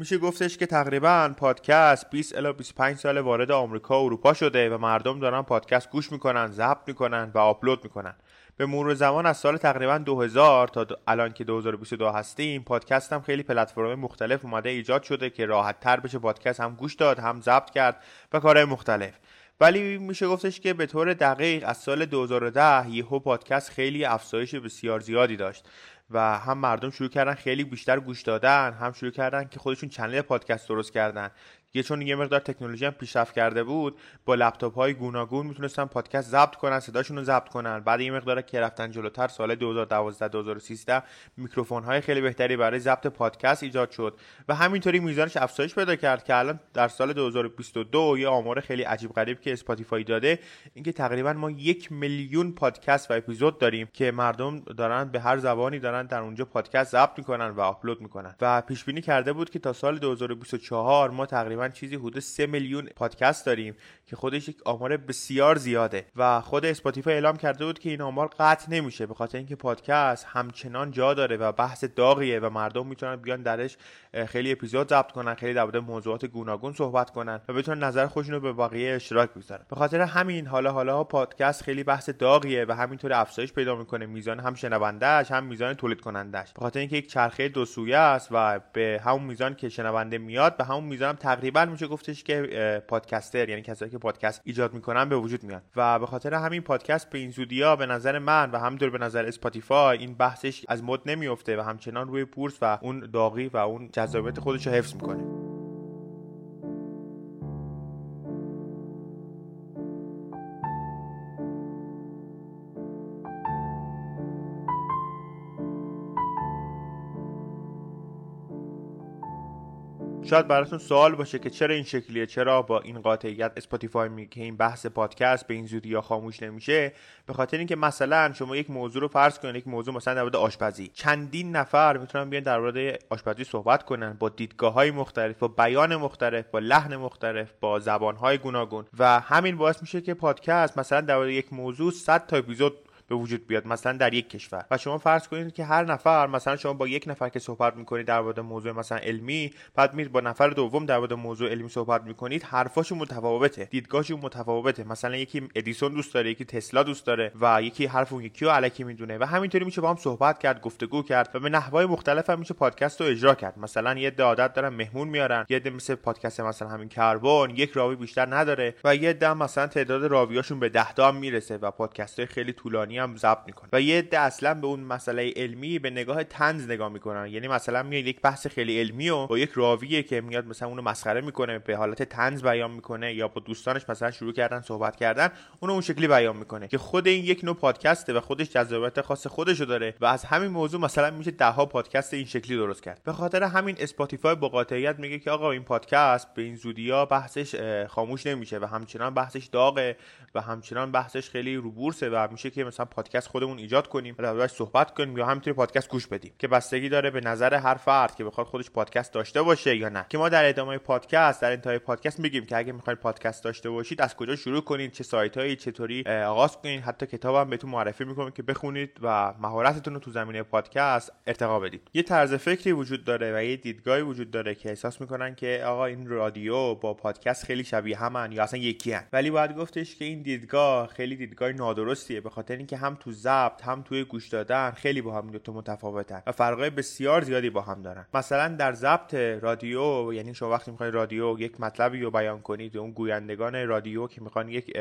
میشه گفتش که تقریبا پادکست 20 الی 25 سال وارد آمریکا و اروپا شده و مردم دارن پادکست گوش می‌کنن، ضبط می‌کنن و آپلود می‌کنن. به مرور زمان از سال تقریبا 2000 تا الان که 2022 هستیم پادکست هم خیلی پلتفرم مختلف اومده ایجاد شده که راحت تر بشه پادکست هم گوش داد هم ضبط کرد و کارهای مختلف ولی میشه گفتش که به طور دقیق از سال 2010 یهو پادکست خیلی افزایش بسیار زیادی داشت و هم مردم شروع کردن خیلی بیشتر گوش دادن هم شروع کردن که خودشون channel پادکست درست کردن. یه چون یه مقدار تکنولوژی هم پیشرفت کرده بود با لپتاپ های گوناگون می‌تونستن پادکست ضبط کنن صداشون رو ضبط کنن. بعد یه مقدار که رفتن جلوتر سال 2012 2013 میکروفون های خیلی بهتری برای ضبط پادکست ایجاد شد. و همینطوری میزانش افزایش پیدا کرد که الان در سال 2022 یه آمار خیلی عجیب غریب که Spotify داده اینکه تقریبا ما یک میلیون پادکست و اپیزود داریم که مردم دارن به هر زبانی دارن در اونجا پادکست ضبط می‌کنن و آپلود می‌کنن. و پیش بینی کرده بود که تا سال 2024 ما تقریبا تقریبا چیزی حدود 3 میلیون پادکست داریم که خودش یک آمار بسیار زیاده و خود Spotify اعلام کرده بود که این آمار قطع نمیشه به خاطر اینکه پادکست همچنان جا داره و بحث داغیه و مردم می‌تونن بیان درش خیلی اپیزود ضبط کنن خیلی در موضوعات گوناگون صحبت کنن و بتونن نظر خودشون رو به بقیه اشتراک بگذارن. به خاطر همین حالا حالا پادکست خیلی بحث داغیه و همینطور افزایش پیدا می‌کنه میزان هم شنوندهش هم میزان تولید کنندش به خاطر اینکه یک چرخه دو سویه است و به همون میزان که شنونده میاد به همون میزان هم تقریبا میشه گفتش که پادکستر یعنی کسایی که پادکست ایجاد می‌کنن به وجود میاد و به خاطر همین پادکست به این زودیا به نظر من و همینطور به نظر Spotify این بحثش از مد نمیفته و همچنان روی بورس و اون داغی و اون جذابیت خودش رو حفظ می‌کنه. شاید براتون سوال باشه که چرا این شکلیه چرا با این قاطعیت Spotify میگه این بحث پادکست به این زودی یا خاموش نمیشه. به خاطر اینکه مثلا شما یک موضوع رو فرض کنید یک موضوع مثلا در آشپزی. چندین نفر می‌تونن بیان در مورد آشپزی صحبت کنن با دیدگاه های مختلف با بیان مختلف با لحن مختلف با زبان های گوناگون. و همین باعث میشه که پادکست مثلا در یک موضوع 100 تا اپیزود به وجود بیاد مثلا در یک کشور. و شما فرض کنید که هر نفر مثلا شما با یک نفر که صحبت می‌کنید در مورد موضوع مثلا علمی بعد میرید با نفر دوم در مورد موضوع علمی صحبت می‌کنید حرفاشون متفاوته دیدگاهشون متفاوته. مثلا یکی ادیسون دوست داره یکی تسلا دوست داره و یکی حرف اون یکی رو علکی می‌دونه و همینطوری میشه با هم صحبت کرد گفتگو کرد و به نحوهای مختلف هم میشه پادکست رو اجرا کرد. مثلا یه عادت دارن مهمون میارن یه ده مثل پادکست مثلا همین کربن یک راوی بیشتر نداره و یه ده مثلا تعداد راویاشون به 10 تا می‌رسه و پادکست خیلی طولانی هم ضبط می‌کنن و یه عده اصلا به اون مسئله علمی به نگاه تنز نگاه می‌کنن. یعنی مثلا میاد یک بحث خیلی علمی و با یک راویه که میاد مثلا اونو مسخره می‌کنه به حالت تنز بیان می‌کنه یا با دوستانش مثلا شروع کردن صحبت کردن اونو اون شکلی بیان می‌کنه که خود این یک نوع پادکسته و خودش جذابیت خاص خودشو داره و از همین موضوع مثلا میشه ده ها پادکست این شکلی درست کرد. به خاطر همین Spotify با قاطعیت میگه که آقا این پادکست به این زودیا بحثش خاموش نمیشه و همچنان بحثش داغه و همچنان بحثش خیلی رو بورسه و میشه که مثلا پادکست خودمون ایجاد کنیم دربارش صحبت کنیم یا همینطوری پادکست گوش بدیم که بستگی داره به نظر هر فرد که بخواد خودش پادکست داشته باشه یا نه. که ما در ادامه پادکست در انتهای پادکست میگیم که اگه می‌خواید پادکست داشته باشید از کجا شروع کنید چه سایت هایی چطوری آغاز کنید. حتی کتابم بهتون معرفی می‌کنم که بخونید و مهارتتون رو تو زمینه پادکست ارتقا بدید. یه طرز فکری وجود داره و یه دیدگاهی وجود داره که احساس می‌کنن که آقا این رادیو با پادکست خیلی شبیه همن یا اصلا یکی هن. ولی باید گفتش که این دیدگاه خیلی دیدگاه نادرستیه به خاطر اینکه هم تو ضبط هم توی گوش دادن خیلی با هم دو تا متفاوتن و فرقای بسیار زیادی با هم دارن. مثلا در ضبط رادیو یعنی شما وقتی می‌خواید رادیو یک مطلبی رو بیان کنید اون گویندگان رادیو که می‌خوان یک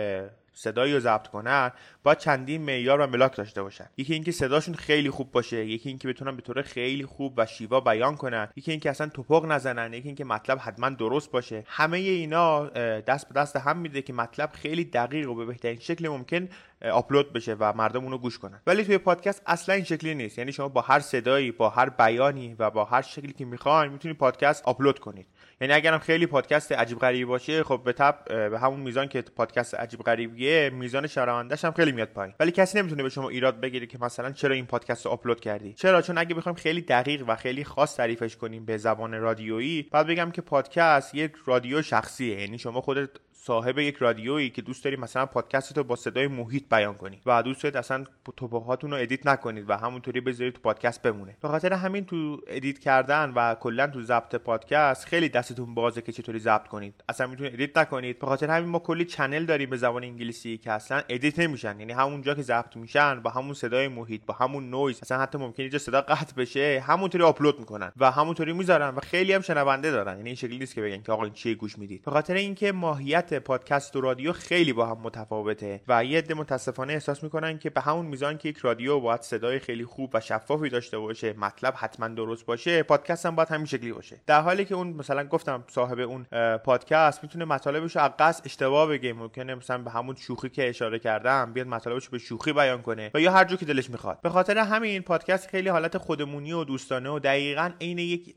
صدایی رو ضبط کنن باید چندین معیار و ملاک داشته باشن. یکی اینکه صداشون خیلی خوب باشه یکی اینکه بتونن به طور خیلی خوب و شیوا بیان کنن یکی اینکه اصلا توپق نزنن یکی اینکه مطلب حتما درست باشه. همه اینا دست به دست هم میده که مطلب خیلی دقیق و به بهترین شکل ممکن آپلود بشه و مردم اونو گوش کنن. ولی توی پادکست اصلا این شکلی نیست. یعنی شما با هر صدایی با هر بیانی و با هر شکلی که می‌خواین می‌تونید پادکست آپلود کنید. یعنی اگرم خیلی پادکست عجیب غریبی باشه خب به تب به همون میزان که پادکست عجیب غریبی میگه میزان شنوندهش هم خیلی میاد پایین. ولی کسی نمی‌تونه به شما ایراد بگیره که مثلا چرا این پادکست رو آپلود کردی. چرا؟ چون اگه بخوایم خیلی دقیق و خیلی خاص تعریفش کنیم به زبان رادیویی بعد بگم که پادکست یک رادیو شخصیه. یعنی شما خودت صاحب یک رادیویی که دوست داری مثلا پادکست رو با صدای محیط بیان کنی و دوست دارید اصلا تپق‌هاتون رو edit نکنید و همونطوری بذارید تو پادکست بمونه. به خاطر همین تو edit کردن و کلا تو ضبط پادکست خیلی دستتون بازه که چطوری ضبط کنید. اصلا می‌تونید edit نکنید. به خاطر همین ما کلی channel داریم به زبان انگلیسی که اصلا edit نمیشن. یعنی همونجا که ضبط میشن با همون صدای محیط با همون نویز اصلا حتی ممکنه اینجا صدا قطع بشه همونطوری آپلود می‌کنن و همونطوری می‌ذارن و خیلی هم شنونده دارن. یعنی این شکلی نیست که بگن که آقا این چی گوش می‌دید. به خاطر اینکه ماهیت پادکست و رادیو خیلی با هم متفاوته و یه عده متاسفانه احساس می‌کنن که به همون میزان که یک رادیو باید صدای خیلی خوب و شفافی داشته باشه مطلب حتما درست باشه پادکست هم باید همین شکلی باشه. در حالی که اون مثلا گفتم صاحب اون پادکست می‌تونه مطالبش رو از اشتباه بگه ممکنه مثلا به همون شوخی که اشاره کردم بیاد مطالبش رو به شوخی بیان کنه و یا هر جو که دلش می‌خواد. به خاطر همین پادکست خیلی حالت خودمونی و دوستانه و دقیقا عین یک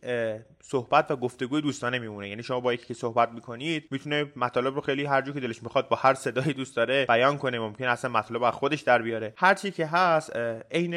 صحبت و گفتگوی دوستانه میمونه. یعنی شما با یکی که صحبت می‌کنید می‌تونه مطالب خیلی هر جو که دلش می‌خواد با هر صدایی دوست داره بیان کنه ممکن اصلا مطلب از خودش در بیاره. هر چی که هست عین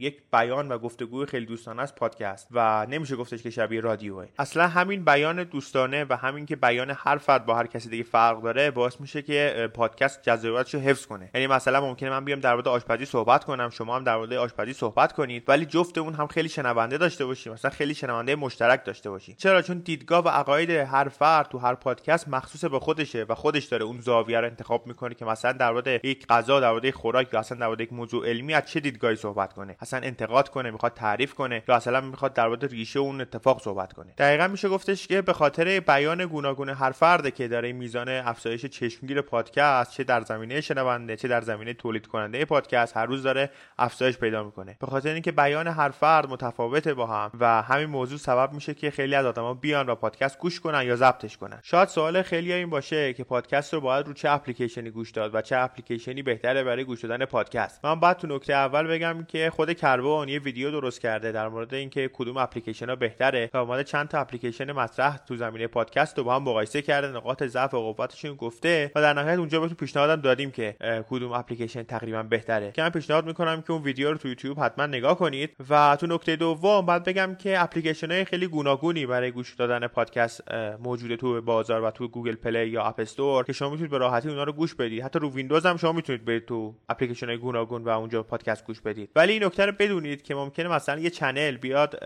یک بیان و گفتگوی خیلی دوستانه است پادکست و نمیشه گفتش که شبیه رادیوه. اصلا همین بیان دوستانه و همین که بیان هر فرد با هر کسی دیگه فرق داره باعث میشه که پادکست جذابیتش رو حفظ کنه. یعنی مثلا ممکنه من بیام در مورد آشپزی صحبت کنم شما هم در مورد آشپزی صحبت کنید ولی جفتمون هم خیلی شنونده داشته باشیم مثلا خیلی شنونده مشترک داشته باشیم. چرا؟ چون دیدگاه و عقاید هر فرد تو هر پادکست مخصوص به خودشه. و خودش داره اون زاویه رو انتخاب می‌کنه که مثلا در مورد یک غذا در مورد خوراک یا اصلا در مورد یک موضوع علمی از چه دیدگاهی صحبت کنه. اصلا انتقاد کنه می‌خواد تعریف کنه یا اصلا می‌خواد در مورد ریشه اون اتفاق صحبت کنه. دقیقا میشه گفتش که به خاطر بیان گوناگون هر فرده که داره میزان افزایش چشمگیر پادکست چه در زمینه شنونده چه در زمینه تولید کننده پادکست هر روز داره افزایش پیدا می‌کنه. به خاطر اینکه بیان هر فرد متفاوته با هم و همین موضوع سبب میشه که خیلی از آدما بیان و پادکست گوش کنن یا ضبطش کنن. شاید سوال خیلی این باشه که پادکست رو باید رو چه اپلیکیشنی گوش داد و چه اپلیکیشنی بهتره برای گوش دادن پادکست. من بعد تو نکته اول بگم که خود کربن یه ویدیو درست کرده در مورد اینکه کدوم اپلیکیشن ها بهتره و اومده چند تا اپلیکیشن مطرح تو زمینه پادکست رو با هم مقایسه کرده نقاط ضعف و قوتشون گفته و در نهایت اونجا بهتون پیشنهادم دادیم که کدوم اپلیکیشن تقریبا بهتره. که من پیشنهاد می‌کنم که اون ویدیو رو تو یوتیوب حتما نگاه کنید و تو نکته دوم بعد بگم که اپلیکیشن های خیلی گوناگونی برای گوش دادن پادکست موجوده تو بازار و تو گوگل پلی یا اپ استور که شما می‌تونید به راحتی اونا رو گوش بدید. حتی رو ویندوز هم شما می‌تونید برید تو اپلیکیشن های گوناگون و اونجا پادکست گوش بدید. ولی این نکته رو بدونید که ممکنه مثلا یه channel بیاد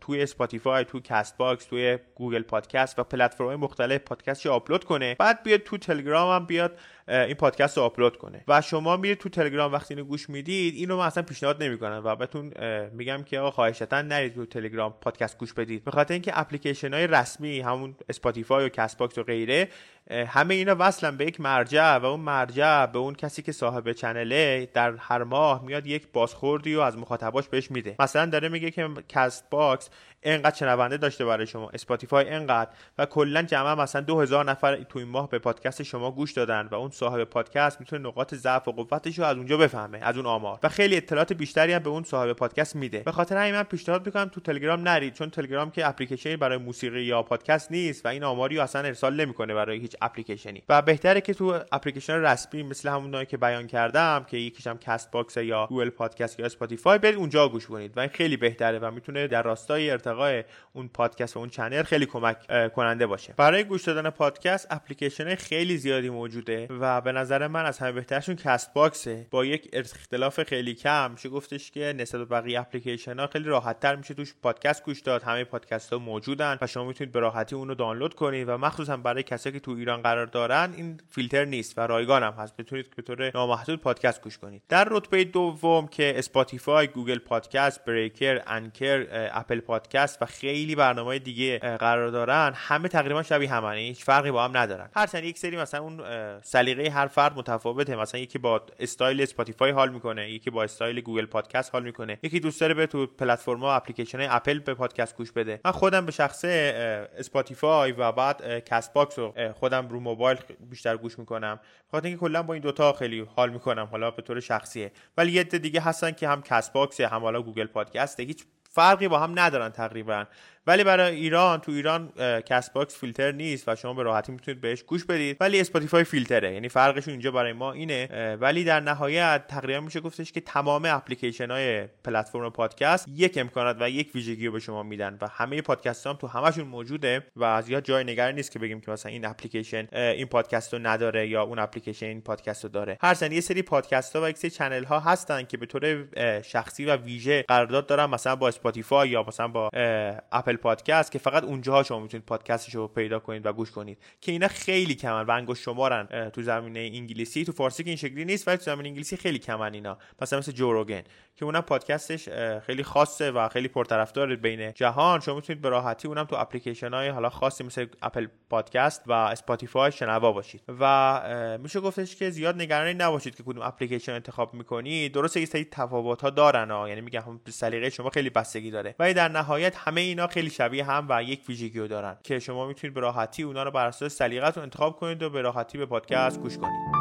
توی اسپاتیفای تو کست باکس توی گوگل پادکست و پلتفرم مختلف پادکست آپلود کنه. بعد بیاد تو تلگرام هم بیاد این پادکست رو آپلود کنه. و شما میرید تو تلگرام وقتی اینو گوش می‌دید اینو من اصلا پیشنهاد نمی‌کنم و بهتون میگم که آقا خواهشتا نرید تو تلگرام پادکست گوش بدید. به خاطر اینکه اپلیکیشن های رسمی همون اسپاتیفای و کست و غیره همه اینا وصلن به یک مرجع و اون مرجع به اون کسی که صاحب channel ه در هر ماه میاد یک بازخوردی و از مخاطباش بهش میده. مثلا داره میگه که کست باکس انقدر شنونده داشته برای شما. اسپاتیفای انقدر. و کلا جمع مثلا 2000 نفر تو این ماه به پادکست شما گوش دادن و اون صاحب پادکست می‌تونه نقاط ضعف و قوتش رو از اونجا بفهمه از اون آمار. و خیلی اطلاعات بیشتری هم به اون صاحب پادکست میده. به خاطر همین من پیشنهاد می‌کنم تو تلگرام نرید چون تلگرام که اپلیکیشنی برای موسیقی یا پادکست نیست و این آماری رو اصلا ارسال نمی‌کنه برای هیچ اپلیکیشنی. و بهتره که تو اپلیکیشن رسمی مثل همون که بیان کردم که یکیش کست باکس یا گوگل پادکست یا اسپاتیفای برید اونجا گوش کنید و این خیلی بهتره و می‌تونه در راستای ارتقای اون پادکست و اون channel خیلی کمک کننده باشه. برای گوش دادن پادکست اپلیکیشن خیلی زیادی موجوده و به نظر من از همه بهترشون کست باکسه با یک اختلاف خیلی کم میشه گفتش که نسبت به بقیه اپلیکیشن ها خیلی راحت تر میشه توش پادکست گوش داد. همه پادکست ها موجودن و شما می‌تونید به راحتی اون رو دانلود کنید و مخصوصا برای کسایی که تو ایران قرار دارن این فیلتر نیست و رایگان هم هست. بتونید به طور نامحدود پادکست گوش کنید. در رتبه دوم که اسپاتیفای گوگل پادکست Breaker Anchor اپل پادکست و خیلی برنامه دیگه قرار دارن. همه تقریبا شبیه همن هیچ فرقی با هم ندارن. هرچند یک سری مثلا اون سلیقه هر فرد متفاوته. مثلا یکی با استایل اسپاتیفای حال می‌کنه یکی با استایل گوگل پادکست حال می‌کنه. یکی دوست داره به تو پلتفرم و اپلیکیشن اپل به پادکست گوش بده. من خودم به شخصه اسپاتیفای و بعد کست باکس رو خودم رو موبایل بیشتر گوش می‌کنم. خاطر اینکه کلا با این دوتا خیلی حال می‌کنم. حالا به طور شخصیه. ولی یه دیگه هستن که هم کست باکس هم حالا گوگل پادکست هیچ فرقی با هم ندارن تقریبا. ولی برای ایران تو ایران کست باکس فیلتر نیست و شما به راحتی می‌تونید بهش گوش بدید. ولی اسپاتیفای فیلتره. یعنی فرقش اینجا برای ما اینه. ولی در نهایت تقریبا میشه گفتش که تمام اپلیکیشن های پلتفرم پادکست یک امکانات و یک ویژگی رو به شما میدن و همه پادکست هم تو همشون موجوده و زیاد جای نگرانی نیست که بگیم که مثلا این اپلیکیشن این پادکست رو نداره یا اون اپلیکیشن این پادکست رو داره. هر یه سری پادکست ها و یک سری channel ها هستن که به طور شخصی و ویژه قرارداد دارن مثلا با اسپاتیفای یا مثلا با اپل پادکست که فقط اونجاها شما می‌تونید پادکستش رو پیدا کنید و گوش کنید. که اینا خیلی کمن و انگشت شمارن تو زمینه انگلیسی. تو فارسی که این شکلی نیست ولی تو زمینه انگلیسی خیلی کمن اینا. مثلا مثل جو روگن که اونم پادکستش خیلی خاصه و خیلی پرطرفدار بین جهان. شما می‌تونید به راحتی اونم تو اپلیکیشن های حالا خاصی مثل اپل پادکست و اسپاتیفای شنوا باشید. و میشه گفتش که زیاد نگرانی نباشید که کدوم اپلیکیشن انتخاب می‌کنید. درسته یه سری تفاوت ها دارن ها یعنی میگم سلیقه شما خیلی بستگی داره. ولی در نهایت همه اینا خیلی شبیه هم و یک ویژگی دارن که شما می‌تونید به راحتی اونا رو بر اساس سلیقتون انتخاب کنید و به راحتی به پادکست گوش کنید.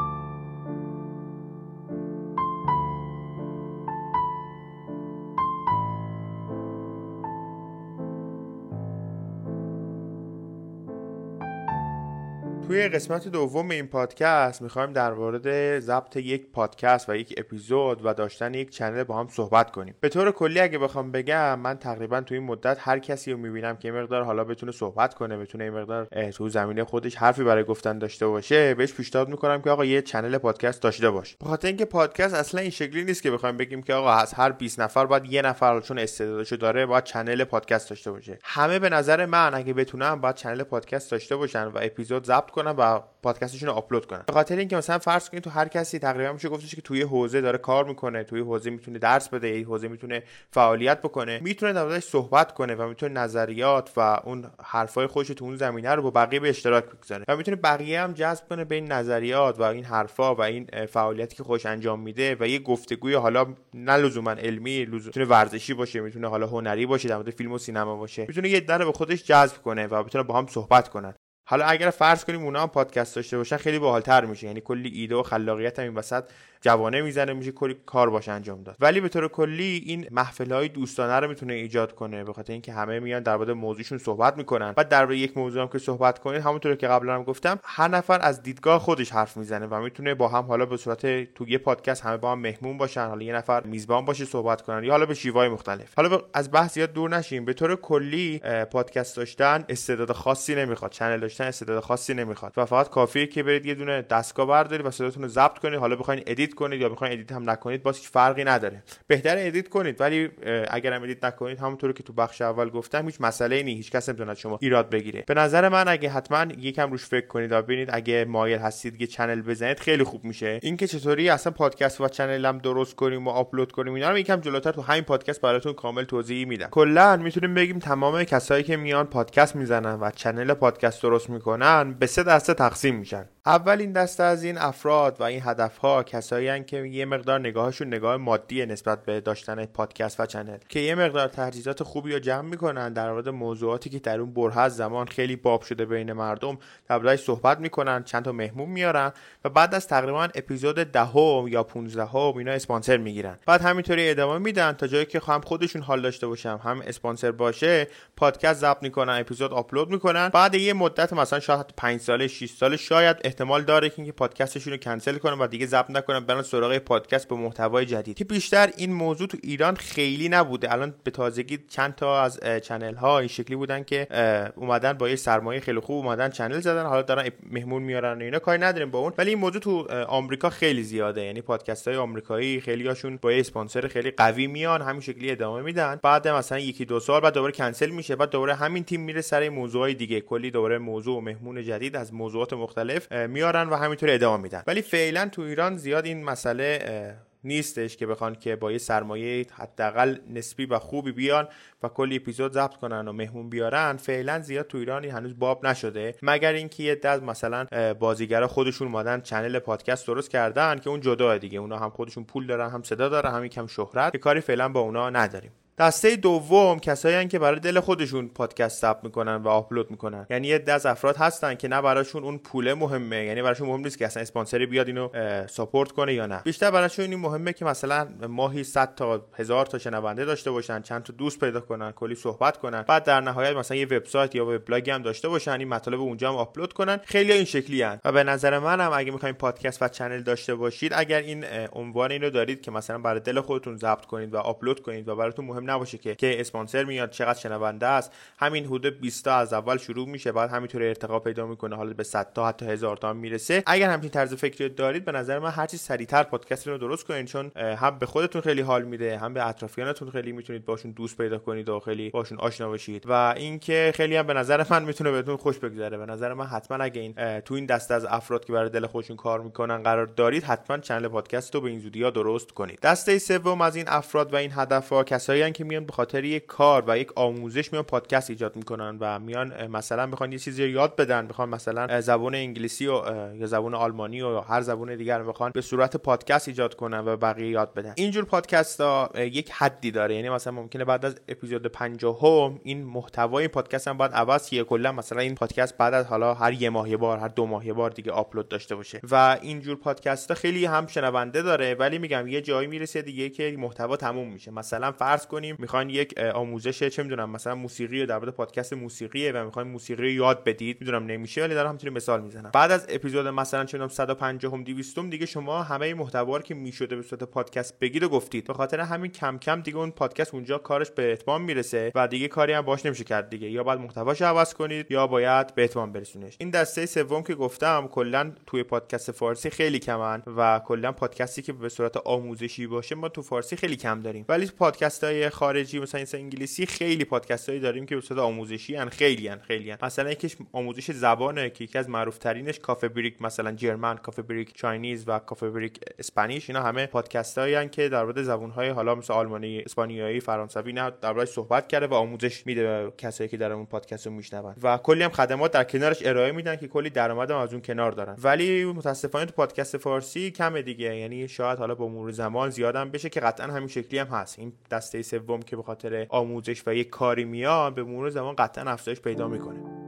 توی قسمت دوم این پادکست می‌خوایم در مورد ضبط یک پادکست و یک اپیزود و داشتن یک چنل با هم صحبت کنیم. به طور کلی اگه بخوام بگم من تقریبا توی این مدت هر کسی رو می‌بینم که مقدار حالا بتونه صحبت کنه بتونه این مقدار تو زمینه خودش حرفی برای گفتن داشته باشه بهش پیشنهاد می‌کنم که آقا یه channel پادکست داشته باش. به خاطر اینکه پادکست اصلا این شکلی نیست که بخوایم بگیم که آقا از هر 20 نفر باید یه نفر چون استعدادشو داره باید channel پادکست داشته باشه. همه به نظر من اگه بتونن باید channel پادکست داشته باشن و اپیزود ضبط کنن و پادکستشون رو آپلود کنن به خاطر اینکه مثلا فرض کنید تو هر کسی تقریبا میشه گفتش که توی حوزه داره کار می‌کنه توی حوزه می‌تونه درس بده یه حوزه می‌تونه فعالیت بکنه می‌تونه در صحبت کنه و می‌تونه نظریات و اون حرفای خودش تو اون زمینه رو با بقیه به اشتراک بگذاره و می‌تونه بقیه هم جذب کنه به این نظریات و این حرفا و این فعالیتی که خودش انجام میده و یه گفتگوی حالا نه لزوما علمی لزوما می‌تونه ورزشی باشه می‌تونه حالا هنری باشه در فیلم و سینما باشه. می‌تونه یه در به خودش جذب کنه و بتونه با هم صحبت کنن. حالا اگر فرض کنیم اونا هم پادکست داشته باشن خیلی باحالتر میشه. یعنی کلی ایده و خلاقیت هم این وسط جوانه می‌زنه میشه کلی کار باشه انجام داد. ولی به طور کلی این محفل های دوستانه رو می‌تونه ایجاد کنه به خاطر اینکه همه میان در مورد موضوعشون صحبت می‌کنن. بعد در یک موضوع هم که صحبت کنید همونطور که قبلا هم گفتم هر نفر از دیدگاه خودش حرف می‌زنه و می‌تونه با هم حالا به صورت تو یه پادکست همه با هم مهمون باشن. حالا یه نفر میزبان باشه صحبت کنن یا حالا به شیوهای مختلف. حالا از بحث زیاد دور نشیم. به طور کلی پادکست داشتن استعداد خاصی نمی‌خواد. channel داشتن استعداد خاصی نمی‌خواد. و فقط کافیه که برید یه دونه دستگاه بردارید و صداتون رو ضبط کنید. حالا بخواید edit کنید یا بخواید edit هم نکنید باز هیچ فرقی نداره. بهتر edit کنید ولی اگر هم edit نکنید همونطوری که تو بخش اول گفتم هیچ مسئله نی هیچ کس نمی‌تونه شما ایراد بگیره. به نظر من اگه حتما یکم روش فکر کنید و ببینید اگه مایل هستید که channel بزنید خیلی خوب میشه. اینکه چطوری اصلا پادکست و channel هم درست کنیم و آپلود کنیم اینا رو یکم جلوتر تو همین پادکست براتون کامل توضیح میدم. کلا می‌تونیم بگیم تمام کسایی که میان پادکست می‌زنن و channel پادکست درست می‌کنن به سه دسته تقسیم میشن. اولین دسته از این افراد و این هدفها کسایی که یه مقدار نگاهشون نگاه مادی نسبت به داشتن پادکست و channel. که یه مقدار تجهیزات خوبی رو جمع می‌کنن در مورد موضوعاتی که در اون برهه زمان خیلی باب شده بین مردم در صحبت می‌کنن چند تا مهمون میارن و بعد از تقریبا اپیزود دهم یا 15 اینا اسپانسر می‌گیرن. بعد همینطوری ادامه میدن تا جایی که هم خودشون حال داشته باشم هم اسپانسر باشه پادکست ضبط می‌کنن اپیزود آپلود می‌کنن. بعد یه مدت مثلا شاید 5 ساله 6 ساله شاید احتمال داره که اینکه پادکستشون رو کنسل کنن و دیگه ضبط نکنن برن سراغ پادکست با محتوای جدید. که بیشتر این موضوع تو ایران خیلی نبوده. الان به تازگی چند تا از channel ها این شکلی بودن که اومدن با یه سرمایه خیلی خوب اومدن چنل زدن. حالا دارن مهمون میارن و اینا. کاری نداریم با اون. ولی این موضوع تو آمریکا خیلی زیاده. یعنی پادکست های آمریکایی خیلی هاشون با یه اسپانسر خیلی قوی میان همین شکلی ادامه میدن. بعد مثلا یکی دو سال بعد دوباره کنسل میشه. بعد دوباره همین تیم میره سر موضوعای دیگه. کلی دوباره موضوع و مهمون جدید از موضوعات مختلف میارن و همینطور ادامه میدن. ولی فعلا تو ایران زیاد این مسئله نیستش که بخوان که با یه سرمایه حداقل نسبی و خوبی بیان و کلی اپیزود ضبط کنن و مهمون بیارن. فعلا زیاد تو ایران هنوز باب نشده. مگر اینکه یه دست مثلا بازیگرا خودشون اومدن چنل پادکست درست کردن که اون جدا دیگه. اونا هم خودشون پول دارن هم صدا دارن هم یکم شهرت. که کاری فعلا با اونا نداریم. دسته دوم کسایی که برای دل خودشون پادکست ضبط می‌کنن و آپلود می‌کنن. یعنی یه از افراد هستن که نه براشون اون پول مهمه یعنی براشون مهم نیست که اصلا اسپانسری بیاد اینو ساپورت کنه یا نه. بیشتر براشون این مهمه که مثلا ماهی 100 تا هزار تا شنونده داشته باشن چند تا دوست پیدا کنن کلی صحبت کنن. بعد در نهایت مثلا یه وبسایت یا وبلاگ هم داشته باشن این مطالب اونجا هم آپلود کنن. خیلی این شکلی هن. و به نظر منم اگه می‌خواین پادکست و چنل داشته باشید اگر این عنوان اینو دارید که مثلا برای دل خودتون ضبط کنید و آپلود کنید و براتون مهم نباشه که که اسپانسر میاد چقدر شنونده است. همین حدود 20 تا از اول شروع میشه بعد همینطور ارتقا پیدا می‌کنه. حالا به 100 تا حتی هزار تا می‌رسه. اگر همچین طرز فکری دارید به نظر من هرچی سریعتر پادکست رو درست کنید چون هم به خودتون خیلی حال میده هم به اطرافیانتون خیلی می‌تونید باشون دوست پیدا کنید و خیلی باشون آشنا بشید. و اینکه خیلی هم به نظر من می‌تونه بهتون خوش بگذره. به نظر من حتما اگه این تو این دسته از افراد که برای دل خودشون کار می‌کنن قرار دارید حتما چنل پادکست رو به این زودی ها درست کنید. دسته سوم از این افراد و این هدف ها کسایی که میان به خاطر یک کار و یک آموزش میان پادکست ایجاد می‌کنن و میان مثلا بخوان یه چیزی رو یاد بدن بخوان مثلا زبان انگلیسی و یا زبان آلمانی و هر زبان دیگر بخوان به صورت پادکست ایجاد کنن و بقیه یاد بدن. اینجور پادکست ها یک حدی داره. یعنی مثلا ممکنه بعد از اپیزود 50 هم این محتوای پادکست هم باید عوض شه. کلا مثلا این پادکست بعد از حالا هر یه ماه یه بار هر دو ماه یه بار دیگه آپلود داشته باشه. و اینجور پادکست ها خیلی هم شنونده داره. ولی میگم یه جایی می‌رسه دیگه که محتوا تموم میشه. مثلا فرض کنیم می‌خوان یک آموزش چه می‌دونم مثلا موسیقی در مورد پادکست موسیقیه و می‌خواین موسیقی یاد بدید می‌دونم نمیشه ولی دارم همینطوری مثال می‌زنم. بعد از اپیزود مثلا چه می‌دونم 150 هم 200 دیگه شما همه محتوا که می‌شده به صورت پادکست بگید و گفتید. به خاطر همین کم کم دیگه اون پادکست اونجا کارش به اتمام می‌رسه و دیگه کاری هم باش نمیشه کرد دیگه. یا باید محتواش عوض کنید یا باید به اتمام برسونش. این دسته سوم که گفتم کلا توی پادکست فارسی خیلی کمن و کلا پادکستی که به صورت آموزشی باشه ما تو فارسی خیلی کم داریم. ولی پادکست های خارجی مثلا انگلیسی خیلی پادکست هایی داریم که به آموزشی ان خیلی ان خیلی ان. مثلا یکیش آموزش زبانه که یکی از معروف ترینش Coffee Break مثلا German Coffee Break Chinese و Coffee Break Spanish. اینا همه پادکست هایی که در مورد زبان های حالا مثل آلمانی اسپانیایی فرانسوی نه در صحبت کرده و آموزش میده به کسایی که در اون پادکست رو میشنون. و کلی هم خدمات در کنارش ارائه میدن که کلی درآمد از اون کنار دارن. ولی متاسفانه تو پادکست فارسی کم دیگه. یعنی شاید حالا با مرور زمان زیادم بشه که قطعا همین شکلی هم هست. این دسته سوم که به خاطر آموزش و یک کاری میاد به مرور زمان قطعا افزایش پیدا می‌کنه.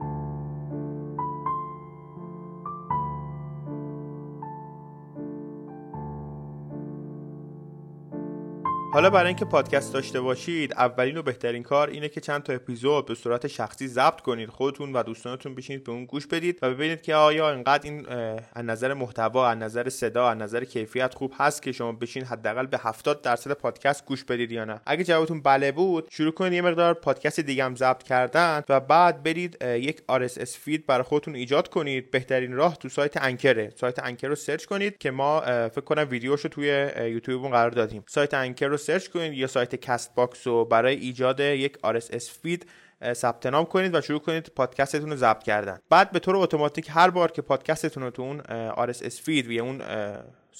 حالا برای اینکه پادکست داشته باشید اولین و بهترین کار اینه که چند تا اپیزود به صورت شخصی ضبط کنید خودتون و دوستانتون بشینید به اون گوش بدید و ببینید که آیا اینقدر این از نظر محتوا از نظر صدا از نظر کیفیت خوب هست که شما بشین حداقل به 70 درصد پادکست گوش بدید یا نه. اگه جوابتون بله بود شروع کنید یه مقدار پادکست دیگه هم ضبط کردن و بعد برید یک RSS feed برای خودتون ایجاد کنید. بهترین راه تو سایت Anchor ه. سایت Anchor رو سرچ کنید که ما فکر کنم ویدیوشو توی یوتیوب قرار دادیم. سایت Anchor رو سرچ کنید یا سایت Castbox رو برای ایجاد یک RSS feed ثبت نام کنید و شروع کنید پادکستتون رو ضبط کردن. بعد به طور اتوماتیک هر بار که پادکستتون رو تو اون RSS feed یا اون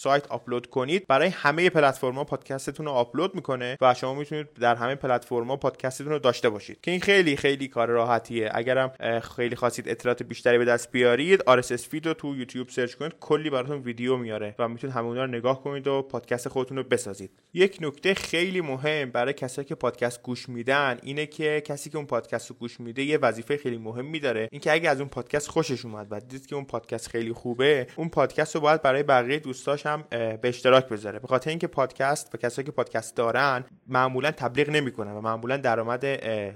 سایت آپلود کنید. برای همه پلتفرم‌ها پادکستتون رو آپلود می‌کنه و شما می‌تونید در همه پلتفرم‌ها پادکستتون رو داشته باشید. که این خیلی خیلی کار راحتیه. اگرم خیلی خواستید اطلاعات بیشتری به دست بیارید RSS feed رو تو یوتیوب سرچ کنید. کلی براتون ویدیو میاره و می‌تونید همون رو نگاه کنید و پادکست خودتون رو بسازید. یک نکته خیلی مهم برای کسایی که پادکست گوش میدن اینه که کسی که اون پادکست رو گوش میده یه وظیفه خیلی مهمی داره. اینکه اگه از اون پادکست خوشش اومد و دید که اون پادکست خیلی خوبه اون پادکست رو باید برای بقیه دوستاش هم به اشتراک بذاره. به خاطر اینکه پادکست و کسایی که پادکست دارن معمولا تبلیغ نمی‌کنن و معمولا درآمد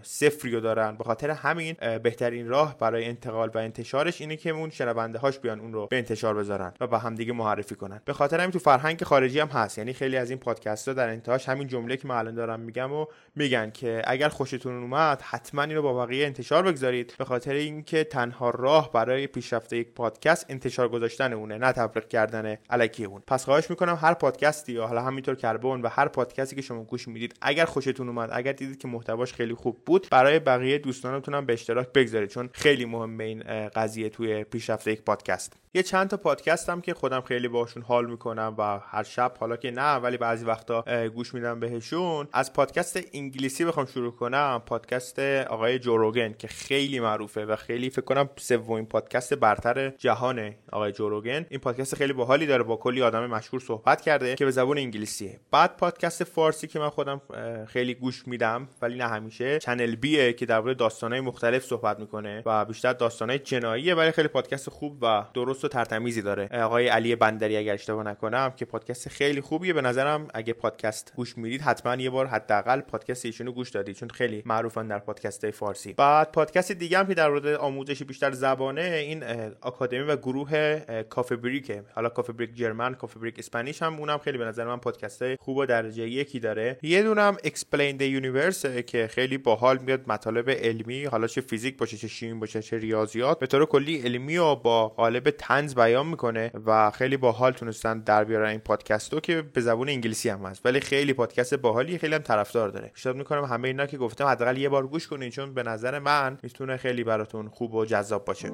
صفری رو دارن. به خاطر همین بهترین راه برای انتقال و انتشارش اینه که اون شنونده هاش بیان اون رو به انتشار بذارن و با همدیگه معرفی کنن. به خاطر همین تو فرهنگ خارجی هم هست. یعنی خیلی از این پادکست ها در انتهاش همین جمله که من الان دارم میگم و میگن که اگر خوشتون اومد حتما اینو با بقیه انتشار بگذارید. به خاطر اینکه تنها راه برای پیشرفت یک پادکست انتشار گذاشتن اونه نه تبلیغ کردن الکی اون پس خواهش می‌کنم هر پادکستی یا حالا همینطور کربن و هر پادکستی که شما گوش می‌دید اگر خوشتون اومد اگر دیدید که محتواش خیلی خوب بود برای بقیه دوستانتون هم به اشتراک بگذارید چون خیلی مهمه این قضیه توی پیشرفت یک پادکست. یه چند تا پادکست که خودم خیلی باشون حال می‌کنم و هر شب حالا که نه ولی بعضی وقتا گوش میدم بهشون. از پادکست انگلیسی بخوام شروع کنم پادکست آقای Joe Rogan که خیلی معروفه و خیلی فکر کنم سومین پادکست برتر جهانه آقای Joe Rogan این پادکست خیلی باحالی داره با کلی یه آدم مشهور صحبت کرده که به زبان انگلیسیه. بعد پادکست فارسی که من خودم خیلی گوش میدم ولی نه همیشه چنل بی‌ه که درباره داستانهای مختلف صحبت می‌کنه و بیشتر داستانهای جناییه ولی خیلی پادکست خوب و درست و ترتمیزی داره. آقای علی بندری اگر اشتباه نکنم که پادکست خیلی خوبیه. به نظرم اگه پادکست گوش می‌دید حتما یه بار حداقل پادکست ایشونو گوش دادید چون خیلی معروفن در پادکست فارسی. بعد پادکست دیگه هم که در مورد آموزش بیشتر زبانه این آکادمی و گروه Coffee Break ه. حالا Coffee Break German Coffee Break Spanish هم. اونم خیلی به نظر من پادکست خوب و درجه یکی داره. یه دونم Explain the Universe که خیلی باحال میاد مطالب علمی حالا چه فیزیک باشه چه شیمی باشه چه ریاضیات. به طور کلی علمی و با قالب طنز بیان می‌کنه و خیلی باحال تونستن در بیارن این پادکستو که به زبون انگلیسی هم هست. ولی خیلی پادکست باحالی خیلی هم طرفدار داره. پیشنهاد می‌کنم همه اینا که گفتم حداقل یه بار گوش کنید چون به نظر من می‌تونه خیلی براتون خوب و جذاب باشه.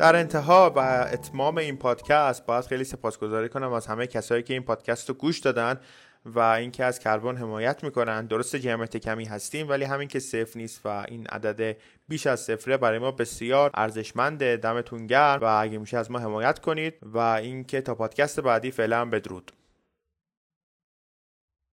در انتها و اتمام این پادکست باید خیلی سپاسگزاری کنم از همه کسایی که این پادکست رو گوش دادن و اینکه از کربن حمایت می‌کنن. درست جمعیت کمی هستیم ولی همین که صفر نیست و این عدد بیش از صفره برای ما بسیار ارزشمنده. دمتون گرم و اگه میشه از ما حمایت کنید و اینکه تا پادکست بعدی فعلا بدرود.